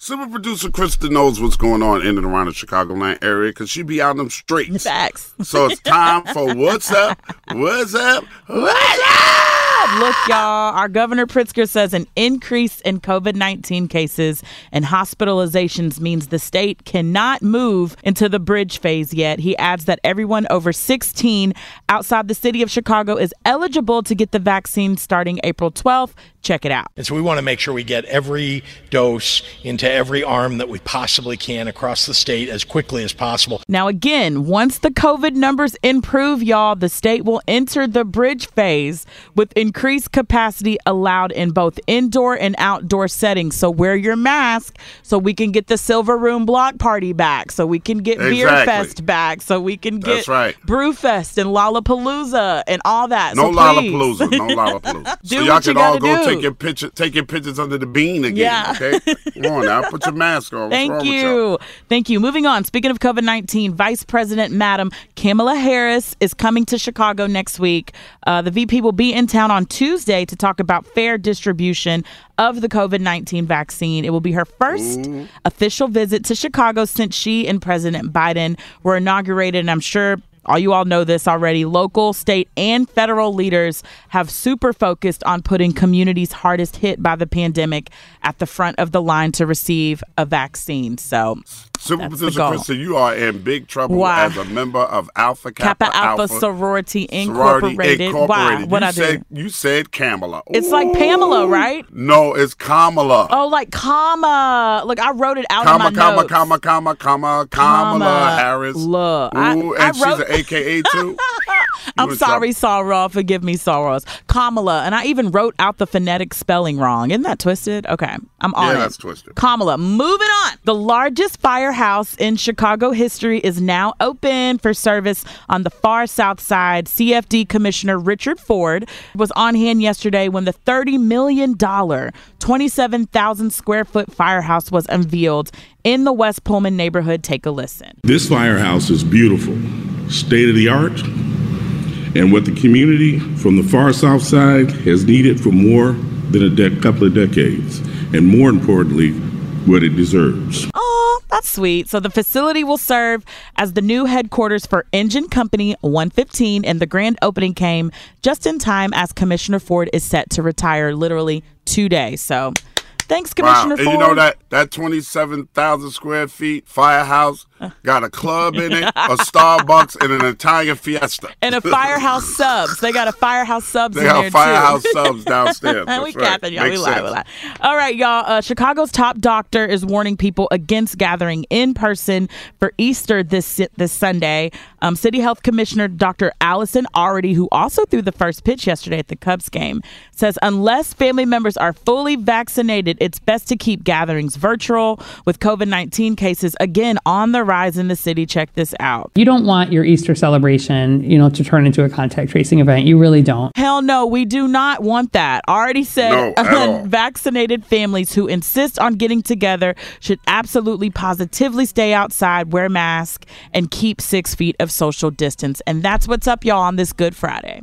Super producer Krista knows what's going on in and around the Chicagoland area because she be out in them streets. Facts. So it's time for What's Up? What's Up? What's Up? Look, y'all, our Governor Pritzker says an increase in COVID 19 cases and hospitalizations means the state cannot move into the bridge phase yet. He adds that everyone over 16 outside the city of Chicago is eligible to get the vaccine starting April 12th. Check it out. And so we want to make sure we get every dose into every arm that we possibly can across the state as quickly as possible. Now, again, once the COVID numbers improve, y'all, the state will enter the bridge phase with increased capacity allowed in both indoor and outdoor settings. So wear your mask so we can get the Silver Room Block Party back, so we can get Beer Fest back, so we can get That's right. Brew Fest and Lollapalooza and all that. No so. Lollapalooza. No Lollapalooza. Do so y'all what you can all go do. take your picture, take your pictures under the bean again. Yeah. Okay. Come on now, put your mask on. What's Thank y'all? Thank you. Moving on. Speaking of COVID 19, Vice President Madam Kamala Harris is coming to Chicago next week. Uh, the VP will be in town on Tuesday to talk about fair distribution of the COVID 19 vaccine. It will be her first official visit to Chicago since she and President Biden were inaugurated. And I'm sure all you all know this already. Local, state, and federal leaders have super focused on putting communities hardest hit by the pandemic at the front of the line to receive a vaccine. So, Super That's. Krista, you are in big trouble Why? as a member of Alpha Kappa, Kappa Alpha, Sorority Sorority Incorporated. Why? Incorporated. What you I said you said Kamala. It's like Pamela, right? No, it's Kamala. Oh, like comma. Look, I wrote it out Comma, in my comma, notes. comma, comma, comma, Kamala Comma. Harris. Look, I- Ooh, I and wrote- she's an AKA too. I'm sorry, trouble. Sarah. Forgive me, Sorors. Kamala. And I even wrote out the phonetic spelling wrong. Isn't that twisted? Okay. I'm on Yeah, it. that's twisted. Kamala. Moving on. The largest firehouse in Chicago history is now open for service on the far south side. CFD Commissioner Richard Ford was on hand yesterday when the $30 million, 27,000 square foot firehouse was unveiled in the West Pullman neighborhood. Take a listen. This firehouse is beautiful, state of the art, and what the community from the far south side has needed for more than a couple of decades, and more importantly, what it deserves. Oh, that's sweet. So the facility will serve as the new headquarters for Engine Company 115, and the grand opening came just in time as Commissioner Ford is set to retire literally today. So thanks, Wow. Commissioner And Ford. you know that that twenty seven thousand square feet firehouse got a club in it, a Starbucks, and an Italian Fiesta. and a firehouse subs. They got a firehouse subs They got firehouse too. subs downstairs. That's we right. capping, y'all. We Makes lie, we sense. lie. All right, y'all. Uh, Chicago's top doctor is warning people against gathering in person for Easter this this Sunday. Um, City Health Commissioner Dr. Allison Arwady, who also threw the first pitch yesterday at the Cubs game, says unless family members are fully vaccinated, it's best to keep gatherings virtual. With COVID nineteen cases again on the rise in the city, check this out. You don't want your Easter celebration, you know, to turn into a contact tracing event. You really don't. Hell no, we do not want that. Arwady said No, at all. unvaccinated families who insist on getting together should absolutely positively stay outside, wear masks, and keep six feet of social distance. And that's what's up, y'all, on this Good Friday.